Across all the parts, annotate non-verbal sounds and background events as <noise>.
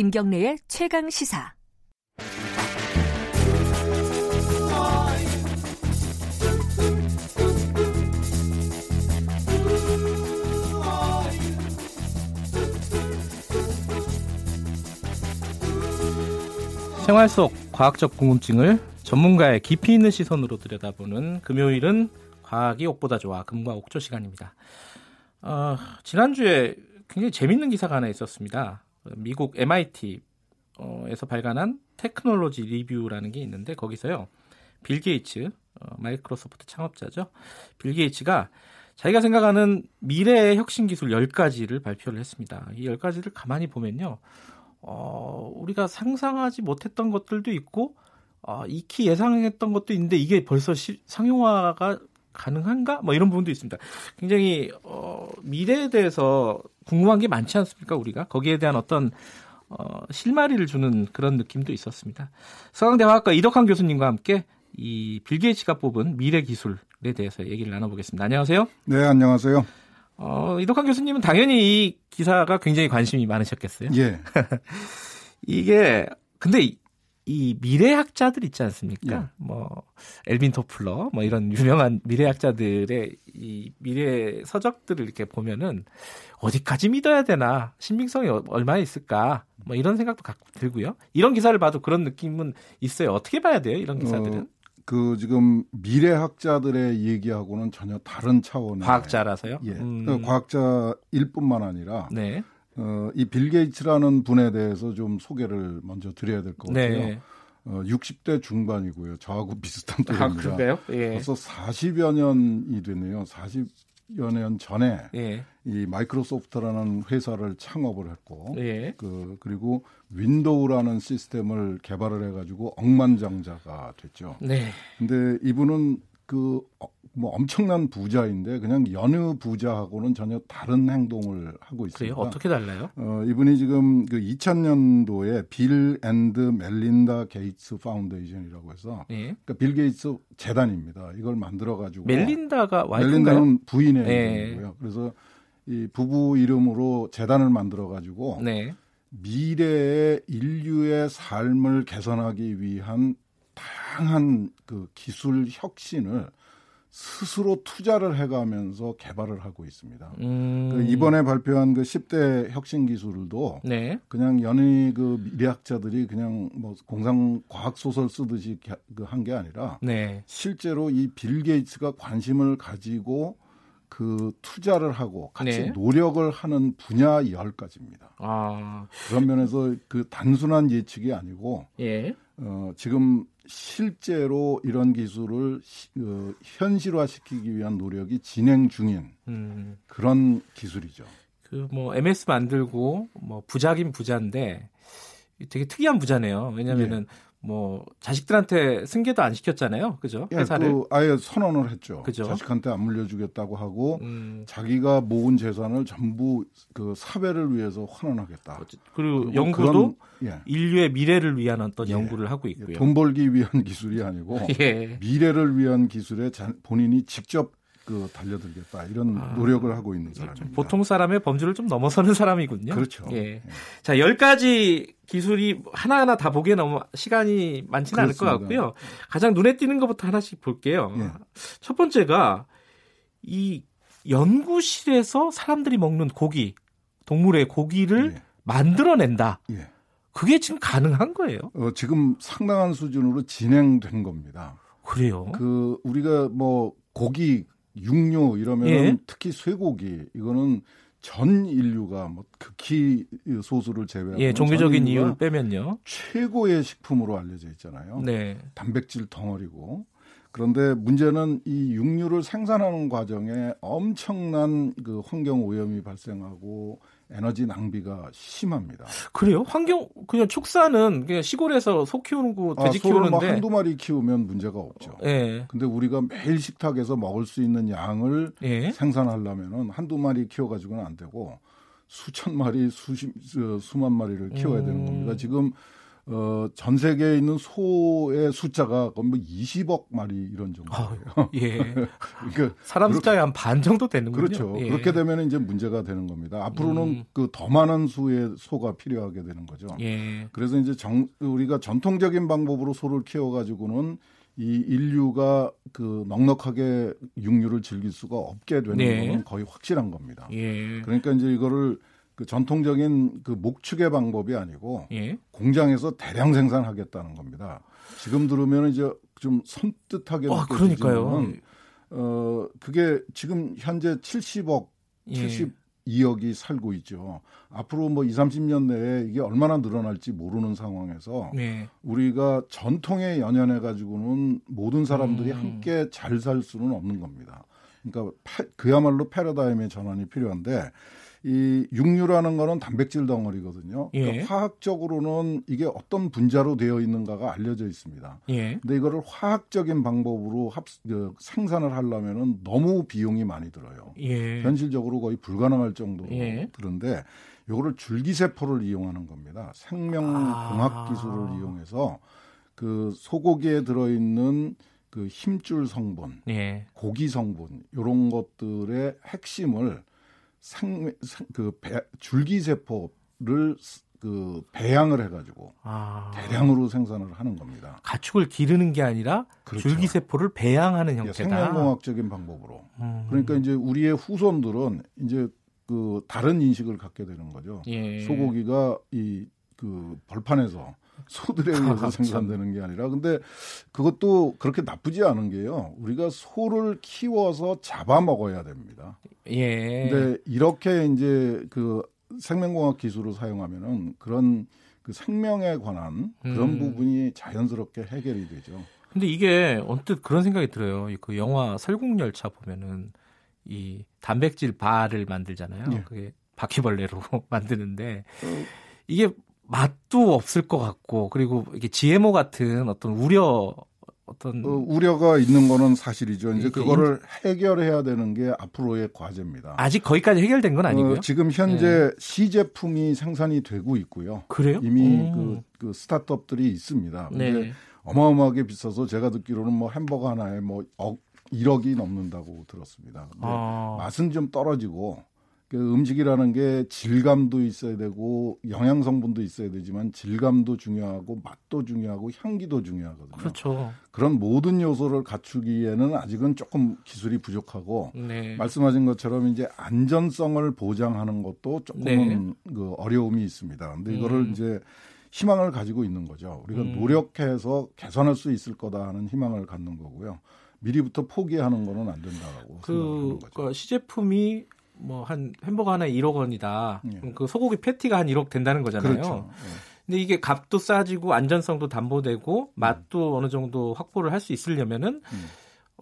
김경래의 최강 시사. 생활 속 과학적 궁금증을 전문가의 깊이 있는 시선으로 들여다보는 금요일은 과학이 옥보다 좋아 금과 옥조 시간입니다. 어, 지난주에 굉장히 재밌는 기사가 하나 있었습니다. 미국 MIT에서 발간한 Technology Review라는 게 있는데 거기서요. 빌 게이츠, 어, 마이크로소프트 창업자죠. 빌 게이츠가 자기가 생각하는 미래의 혁신 기술 10가지를 발표를 했습니다. 이 10가지를 가만히 보면요. 어, 우리가 상상하지 못했던 것들도 있고 어, 익히 예상했던 것도 있는데 이게 벌써 시, 상용화가 가능한가? 뭐 이런 부분도 있습니다. 굉장히 어, 미래에 대해서 궁금한 게 많지 않습니까? 우리가 거기에 대한 어떤 어, 실마리를 주는 그런 느낌도 있었습니다. 서강대 화학과 이덕환 교수님과 함께 이 빌게이츠가 뽑은 미래 기술에 대해서 얘기를 나눠보겠습니다. 안녕하세요. 네, 안녕하세요. 어, 이덕환 교수님은 당연히 이 기사가 굉장히 관심이 많으셨겠어요. 예. <laughs> 이게 근데 이 미래학자들 있지 않습니까? 예. 뭐 엘빈 토플러 뭐 이런 유명한 미래학자들의 이 미래 서적들을 이렇게 보면은 어디까지 믿어야 되나 신빙성이 얼마나 있을까 뭐 이런 생각도 갖고 들고요. 이런 기사를 봐도 그런 느낌은 있어요. 어떻게 봐야 돼요? 이런 기사들은? 어, 그 지금 미래학자들의 얘기하고는 전혀 다른 차원의 과학자라서요. 예, 음. 그 과학자일 뿐만 아니라 네. 어, 이 빌 게이츠라는 분에 대해서 좀 소개를 먼저 드려야 될 것 같아요. 네. 어, 60대 중반이고요. 저하고 <laughs> 비슷한 또래입니다. 아, 그래요? 예. 벌써 40여 년이 됐네요. 40여 년 전에 예. 이 마이크로소프트라는 회사를 창업을 했고, 예. 그 그리고 윈도우라는 시스템을 개발을 해 가지고 억만장자가 됐죠. 네. 근데 이분은 그 뭐 엄청난 부자인데 그냥 여느 부자하고는 전혀 다른 행동을 하고 있습니다. 그래요? 어떻게 달라요? 어, 이분이 지금 그 2000년도에 Bill and Melinda Gates Foundation이라고 해서 예. 그러니까 빌 게이츠 재단입니다. 이걸 만들어 가지고 멜린다가? 멜린다는 부인의 예. 이름이고요. 그래서 이 부부 이름으로 재단을 만들어 가지고 네. 미래의 인류의 삶을 개선하기 위한 다양한 그 기술 혁신을 스스로 투자를 해가면서 개발을 하고 있습니다. 음. 그 이번에 발표한 그 10대 혁신 기술도 네. 그냥 연예 그 미래학자들이 그냥 뭐 공상 과학 소설 쓰듯이 그한게 아니라 네. 실제로 이 빌 게이츠가 관심을 가지고 그 투자를 하고 같이 네. 노력을 하는 분야 열 가지입니다. 아. 그런 면에서 그 단순한 예측이 아니고 예. 어, 지금 실제로 이런 기술을 어, 현실화시키기 위한 노력이 진행 중인 음. 그런 기술이죠. 그 뭐 MS 만들고 뭐 부자긴 부자인데 되게 특이한 부자네요. 왜냐면은 예. 뭐 자식들한테 승계도 안 시켰잖아요, 그죠? 예, 회사를 그 아예 선언을 했죠. 그죠? 자식한테 안 물려주겠다고 하고 음. 자기가 모은 재산을 전부 그 사회를 위해서 환원하겠다. 그리고, 그리고 연구도 그런, 예. 인류의 미래를 위한 어떤 예. 연구를 하고 있고요. 돈 벌기 위한 <laughs> 기술이 아니고 <laughs> 예. 미래를 위한 기술에 본인이 직접 그 달려들겠다 이런 아, 노력을 하고 있는 사람입니다. 보통 사람의 범주를 좀 넘어서는 사람이군요. 그렇죠. 예. 예. 자, 10가지 기술이 하나하나 다 보기에 너무 시간이 많지는 그렇습니다. 않을 것 같고요. 가장 눈에 띄는 것부터 하나씩 볼게요. 예. 첫 번째가 이 연구실에서 사람들이 먹는 고기, 동물의 고기를 예. 만들어낸다. 예. 그게 지금 가능한 거예요? 어, 지금 상당한 수준으로 진행된 겁니다. 그래요? 그 우리가 뭐 고기 육류 이러면 예. 특히 쇠고기 이거는 전 인류가 뭐 극히 소수를 제외하고 예, 종교적인 이유를 빼면요 최고의 식품으로 알려져 있잖아요. 네. 단백질 덩어리고 그런데 문제는 이 육류를 생산하는 과정에 엄청난 그 환경 오염이 발생하고 에너지 낭비가 심합니다. 그래요? 환경 그냥 축사는 그냥 시골에서 소 키우는 거 돼지 아, 키우는데 뭐 한두 마리 키우면 문제가 없죠. 예. 근데 우리가 매일 식탁에서 먹을 수 있는 양을 예. 생산하려면은 한두 마리 키워 가지고는 안 되고 수천 마리, 수십 수만 마리를 키워야 음. 되는 겁니다. 지금 어, 전 세계에 있는 소의 숫자가 거의 뭐 20억 마리 이런 정도예요. 아, <laughs> 예. 그러니까 사람 숫자의 한 반 정도 되는군요. 그렇죠. 예. 그렇게 되면 이제 문제가 되는 겁니다. 앞으로는 음. 그더 많은 수의 소가 필요하게 되는 거죠. 예. 그래서 이제 정, 우리가 전통적인 방법으로 소를 키워 가지고는 이 인류가 그 넉넉하게 육류를 즐길 수가 없게 되는 네. 거는 거의 확실한 겁니다. 예. 그러니까 이제 이거를 그 전통적인 그 목축의 방법이 아니고 예. 공장에서 대량 생산하겠다는 겁니다. 지금 들으면 이제 좀 선뜻하게 아, 느껴지지만 어 그게 지금 현재 70억 예. 72억이 살고 있죠. 앞으로 뭐 2, 30년 내에 이게 얼마나 늘어날지 모르는 상황에서 예. 우리가 전통에 연연해 가지고는 모든 사람들이 음. 함께 잘 살 수는 없는 겁니다. 그러니까 그야말로 패러다임의 전환이 필요한데 이 육류라는 거는 단백질 덩어리거든요. 예. 그러니까 화학적으로는 이게 어떤 분자로 되어 있는가가 알려져 있습니다. 예. 근데 이거를 화학적인 방법으로 합, 그, 생산을 하려면은 너무 비용이 많이 들어요. 예. 현실적으로 거의 불가능할 정도로 예. 드는데 요거를 줄기세포를 이용하는 겁니다. 생명공학 아. 기술을 이용해서 그 소고기에 들어 있는 그 힘줄 성분, 예. 고기 성분 요런 것들의 핵심을 생, 그 배, 줄기세포를 그 배양을 해가지고 아. 대량으로 생산을 하는 겁니다. 가축을 기르는 게 아니라 그렇죠. 줄기세포를 배양하는 형태다. 생명공학적인 방법으로. 음. 그러니까 이제 우리의 후손들은 이제 그 다른 인식을 갖게 되는 거죠. 예. 소고기가 이 그 벌판에서 소들에 의해서 생산되는 게 아니라 근데 그것도 그렇게 나쁘지 않은 게요. 우리가 소를 키워서 잡아 먹어야 됩니다. 예. 근데 이렇게 이제 그 생명공학 기술을 사용하면은 그런 그 생명에 관한 그런 음. 부분이 자연스럽게 해결이 되죠. 근데 이게 언뜻 그런 생각이 들어요. 그 영화 설국열차 보면은 이 단백질 바를 만들잖아요. 예. 그게 바퀴벌레로 <laughs> 만드는데 어. 이게 맛도 없을 것 같고 그리고 이게 GMO 같은 어떤 우려 어떤 어, 우려가 있는 거는 사실이죠. 이제 그거를 해결해야 되는 게 앞으로의 과제입니다. 아직 거기까지 해결된 건 아니고요. 어, 지금 현재 네. 시제품이 생산이 되고 있고요. 그래요? 이미 그, 그, 스타트업들이 있습니다. 근데 네. 어마어마하게 비싸서 제가 듣기로는 뭐 햄버거 하나에 뭐 억, 1억이 넘는다고 들었습니다. 근데 아. 맛은 좀 떨어지고 그 음식이라는 게 질감도 있어야 되고 영양 성분도 있어야 되지만 질감도 중요하고 맛도 중요하고 향기도 중요하거든요. 그렇죠. 그런 모든 요소를 갖추기에는 아직은 조금 기술이 부족하고 네. 말씀하신 것처럼 이제 안전성을 보장하는 것도 조금은 네. 그 어려움이 있습니다. 근데 이거를 음. 이제 희망을 가지고 있는 거죠. 우리가 음. 노력해서 개선할 수 있을 거다 하는 희망을 갖는 거고요. 미리부터 포기하는 거는 안 된다라고 그, 생각하는 거죠. 그 시제품이 뭐 한 햄버거 하나 1억 원이다. 예. 그 소고기 패티가 한 1억 된다는 거잖아요. 그렇죠. 예. 근데 이게 값도 싸지고 안전성도 담보되고 음. 맛도 음. 어느 정도 확보를 할 수 있으려면은 음.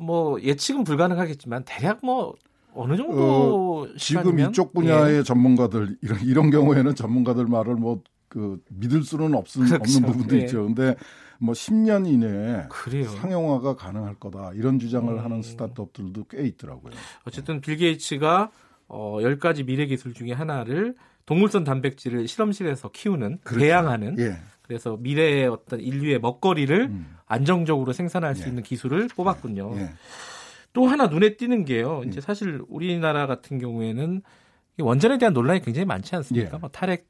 뭐 예측은 불가능하겠지만 대략 뭐 어느 정도 어, 지금 이쪽 분야의 예. 전문가들 이런 이런 경우에는 전문가들 말을 뭐 그 믿을 수는 없은, 그렇죠. 없는 부분도 예. 있죠. 근데 뭐 10년 이내에 그래요. 상용화가 가능할 거다 이런 주장을 음. 하는 스타트업들도 꽤 있더라고요. 어쨌든 빌 게이츠가 어, 10가지 미래 기술 중에 하나를 동물성 단백질을 실험실에서 키우는 그렇죠. 배양하는 예. 그래서 미래의 어떤 인류의 먹거리를 음. 안정적으로 생산할 수 예. 있는 기술을 뽑았군요. 예. 또 하나 눈에 띄는 게요. 이제 음. 사실 우리나라 같은 경우에는 원전에 대한 논란이 굉장히 많지 않습니까? 예. 뭐 탈핵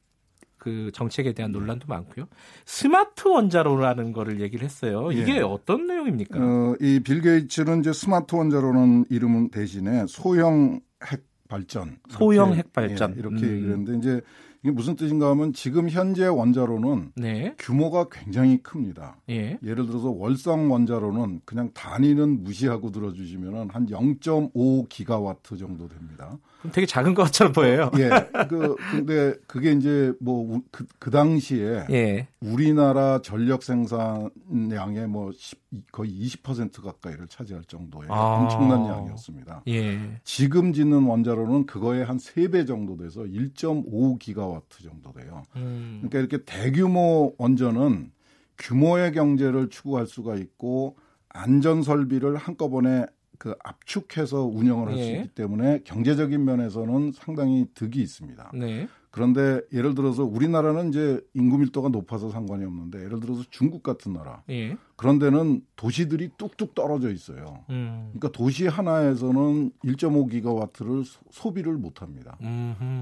그 정책에 대한 논란도 많고요. 스마트 원자로라는 거를 얘기를 했어요. 이게 예. 어떤 내용입니까? 어, 이 빌 게이츠는 이제 스마트 원자로는 이름은 대신에 소형 핵 발전 소형 핵 발전 예, 이렇게 음. 얘기를 했는데 이제 이게 무슨 뜻인가 하면 지금 현재 원자로는 네. 규모가 굉장히 큽니다. 예. 예를 들어서 월성 원자로는 그냥 단위는 무시하고 들어주시면 한 0.5 기가와트 정도 됩니다. 되게 작은 것처럼 보여요. 예. 그 근데 그게 이제 뭐 그 그 당시에 예. 우리나라 전력 생산량의 뭐 10, 거의 20% 가까이를 차지할 정도의 아. 엄청난 양이었습니다. 예. 지금 짓는 원자로는 그거의 한 3배 정도 돼서 1.5 기가와트 정도 돼요. 음. 그러니까 이렇게 대규모 원전은 규모의 경제를 추구할 수가 있고 안전 설비를 한꺼번에 그 압축해서 운영을 할수 예. 있기 때문에 경제적인 면에서는 상당히 득이 있습니다. 네. 그런데 예를 들어서 우리나라는 이제 인구 밀도가 높아서 상관이 없는데 예를 들어서 중국 같은 나라 예. 그런 데는 도시들이 뚝뚝 떨어져 있어요. 음. 그러니까 도시 하나에서는 1.5기가와트를 소비를 못 합니다.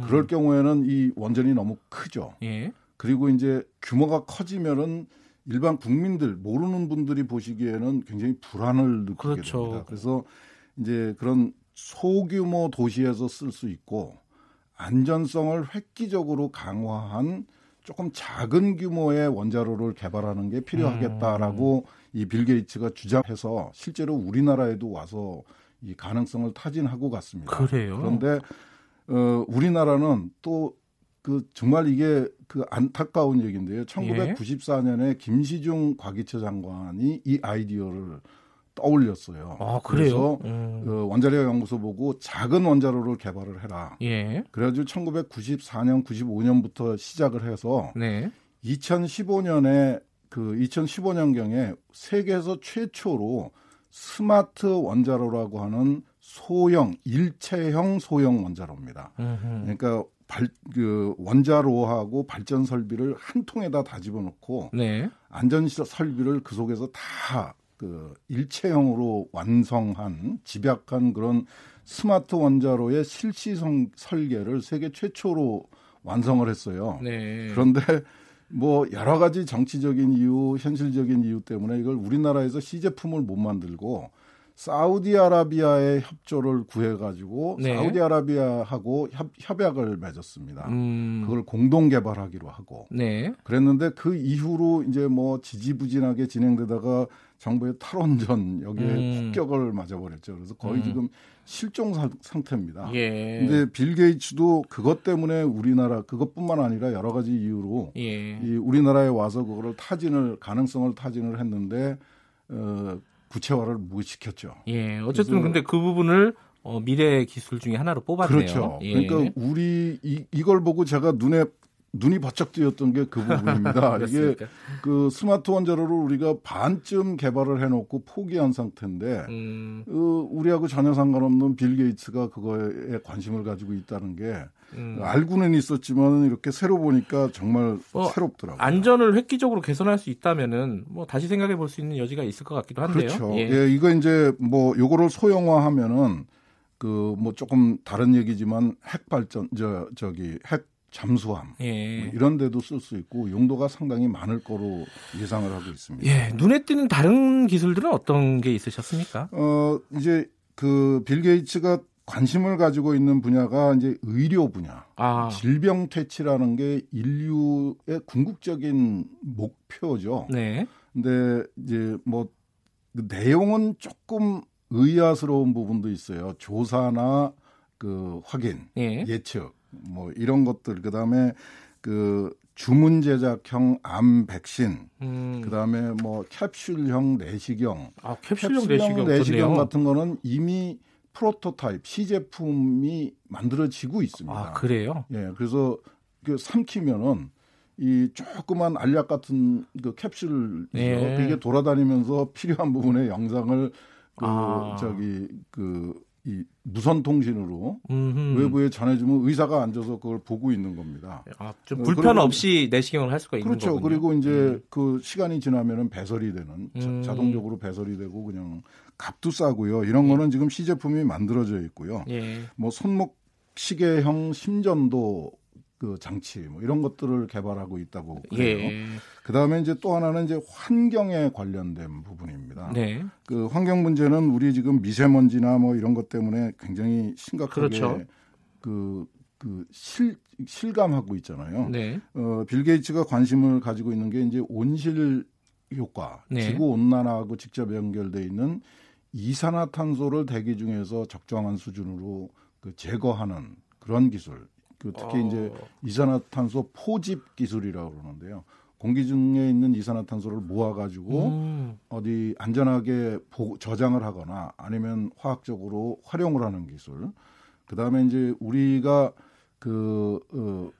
그럴 경우에는 이 원전이 너무 크죠. 예. 그리고 이제 규모가 커지면은 일반 국민들 모르는 분들이 보시기에는 굉장히 불안을 느끼게 그렇죠. 됩니다. 그래서 이제 그런 소규모 도시에서 쓸 수 있고 안전성을 획기적으로 강화한 조금 작은 규모의 원자로를 개발하는 게 필요하겠다라고 음. 이빌 게이츠가 주장해서 실제로 우리나라에도 와서 이 가능성을 타진하고 갔습니다. 그래요. 그런데 어 우리나라는 또 그 정말 이게 그 안타까운 얘기인데요. 1994년에 김시중 과기처 장관이 이 아이디어를 떠올렸어요. 아, 그래요? 그래서 음. 그 원자력 연구소 보고 작은 원자로를 개발을 해라. 예. 그래가지고 1994년, 95년부터 시작을 해서 네. 2015년에 그 2015년 경에 세계에서 최초로 스마트 원자로라고 하는 소형 일체형 소형 원자로입니다. 음흠. 그러니까 발, 그 원자로하고 발전 설비를 한 통에다 다 집어넣고 네. 안전 설비를 그 속에서 다 그 일체형으로 완성한 집약한 그런 스마트 원자로의 실시성 설계를 세계 최초로 완성을 했어요. 네. 그런데 뭐 여러 가지 정치적인 이유, 현실적인 이유 때문에 이걸 우리나라에서 시제품을 못 만들고 사우디아라비아의 협조를 구해가지고 네. 사우디아라비아하고 협, 협약을 맺었습니다. 음. 그걸 공동 개발하기로 하고 네. 그랬는데 그 이후로 이제 뭐 지지부진하게 진행되다가 정부의 탈원전 여기에 음. 폭격을 맞아버렸죠. 그래서 거의 음. 지금 실종 사, 상태입니다. 예. 근데 빌 게이츠도 그것 때문에 우리나라 그것뿐만 아니라 여러 가지 이유로 예. 이 우리나라에 와서 그거를 타진을 가능성을 타진을 했는데 어 구체화를 못 시켰죠. 예. 어쨌든 근데 그 부분을 어, 미래 기술 중에 하나로 뽑았네요. 그렇죠. 예. 그러니까 우리 이, 이걸 보고 제가 눈에 눈이 바짝 뜨였던 게 그 <laughs> 부분입니다. 이게 그 스마트 원자로를 우리가 반쯤 개발을 해놓고 포기한 상태인데 음. 어, 우리하고 전혀 상관없는 빌 게이츠가 그거에 관심을 가지고 있다는 게 음. 알고는 있었지만 이렇게 새로 보니까 정말 뭐 새롭더라고요. 안전을 획기적으로 개선할 수 있다면은 뭐 다시 생각해 볼 수 있는 여지가 있을 것 같기도 한데요. 그렇죠. 예, 예 이거 이제 뭐 요거를 소형화하면은 그 뭐 조금 다른 얘기지만 핵 발전 저 저기 핵 잠수함 예. 뭐 이런 데도 쓸 수 있고 용도가 상당히 많을 거로 예상을 하고 있습니다. 예, 눈에 띄는 다른 기술들은 어떤 게 있으셨습니까? 어, 이제 그 빌 게이츠가 관심을 가지고 있는 분야가 이제 의료 분야. 아. 질병 퇴치라는 게 인류의 궁극적인 목표죠. 네. 근데 이제 뭐 그 내용은 조금 의아스러운 부분도 있어요. 조사나 그 확인, 예. 예측 뭐 이런 것들 그다음에 그 주문 제작형 암 백신, 음. 그다음에 뭐 캡슐형 내시경, 아 캡슐형, 캡슐형 내시경, 내시경 같은 거는 이미 프로토타입 시제품이 만들어지고 있습니다. 아 그래요? 예, 그래서 그 삼키면은 이 조그만 알약 같은 그 캡슐 예. 이게 돌아다니면서 필요한 부분의 영상을 그 아. 저기 그 이 무선 통신으로 음흠. 외부에 전해주면 의사가 앉아서 그걸 보고 있는 겁니다. 아, 좀 어, 불편 없이 내시경을 할 수가 있는 그렇죠. 거군요. 그리고 이제 음. 그 시간이 지나면은 배설이 되는 음. 자, 동적으로 배설이 되고 그냥 값도 싸고요. 이런 예. 거는 지금 시제품이 만들어져 있고요. 예. 뭐 손목 시계형 심전도 그 장치 뭐 이런 것들을 개발하고 있다고 그래요. 예. 그다음에 이제 또 하나는 이제 환경에 관련된 부분입니다. 네. 그 환경 문제는 우리 지금 미세먼지나 뭐 이런 것 때문에 굉장히 심각하게 그렇죠. 그, 그 실, 실감하고 있잖아요. 네. 어, 빌 게이츠가 관심을 가지고 있는 게 이제 온실 효과, 네. 지구 온난화하고 직접 연결돼 있는 이산화탄소를 대기 중에서 적정한 수준으로 그 제거하는 그런 기술 그 특히 어. 이제 이산화탄소 포집 기술이라고 그러는데요. 공기 중에 있는 이산화탄소를 모아가지고 음. 어디 안전하게 보, 저장을 하거나 아니면 화학적으로 활용을 하는 기술. 그 다음에 이제 우리가 그, 어,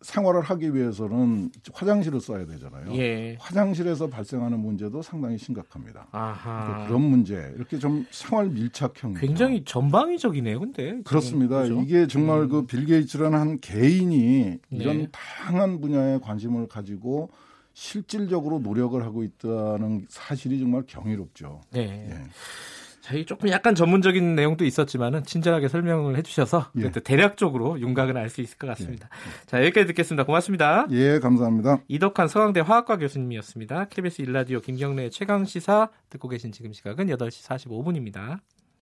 생활을 하기 위해서는 화장실을 써야 되잖아요. 예. 화장실에서 발생하는 문제도 상당히 심각합니다. 아하. 그런 문제 이렇게 좀 생활 밀착형 굉장히 전방위적이네요, 근데 그렇습니다. 그렇죠? 이게 정말 그 음. 그빌 게이츠라는 한 개인이 이런 네. 다양한 분야에 관심을 가지고 실질적으로 노력을 하고 있다는 사실이 정말 경이롭죠. 네. 예. 저희 조금 약간 전문적인 내용도 있었지만은 친절하게 설명을 해주셔서 예. 대략적으로 윤곽을 알수 있을 것 같습니다. 예. 자 여기까지 듣겠습니다. 고맙습니다. 예, 감사합니다. 이덕환 서강대 화학과 교수님이었습니다. KBS 일라디오 김경래 최강 시사 듣고 계신 지금 시각은 8시 45분입니다.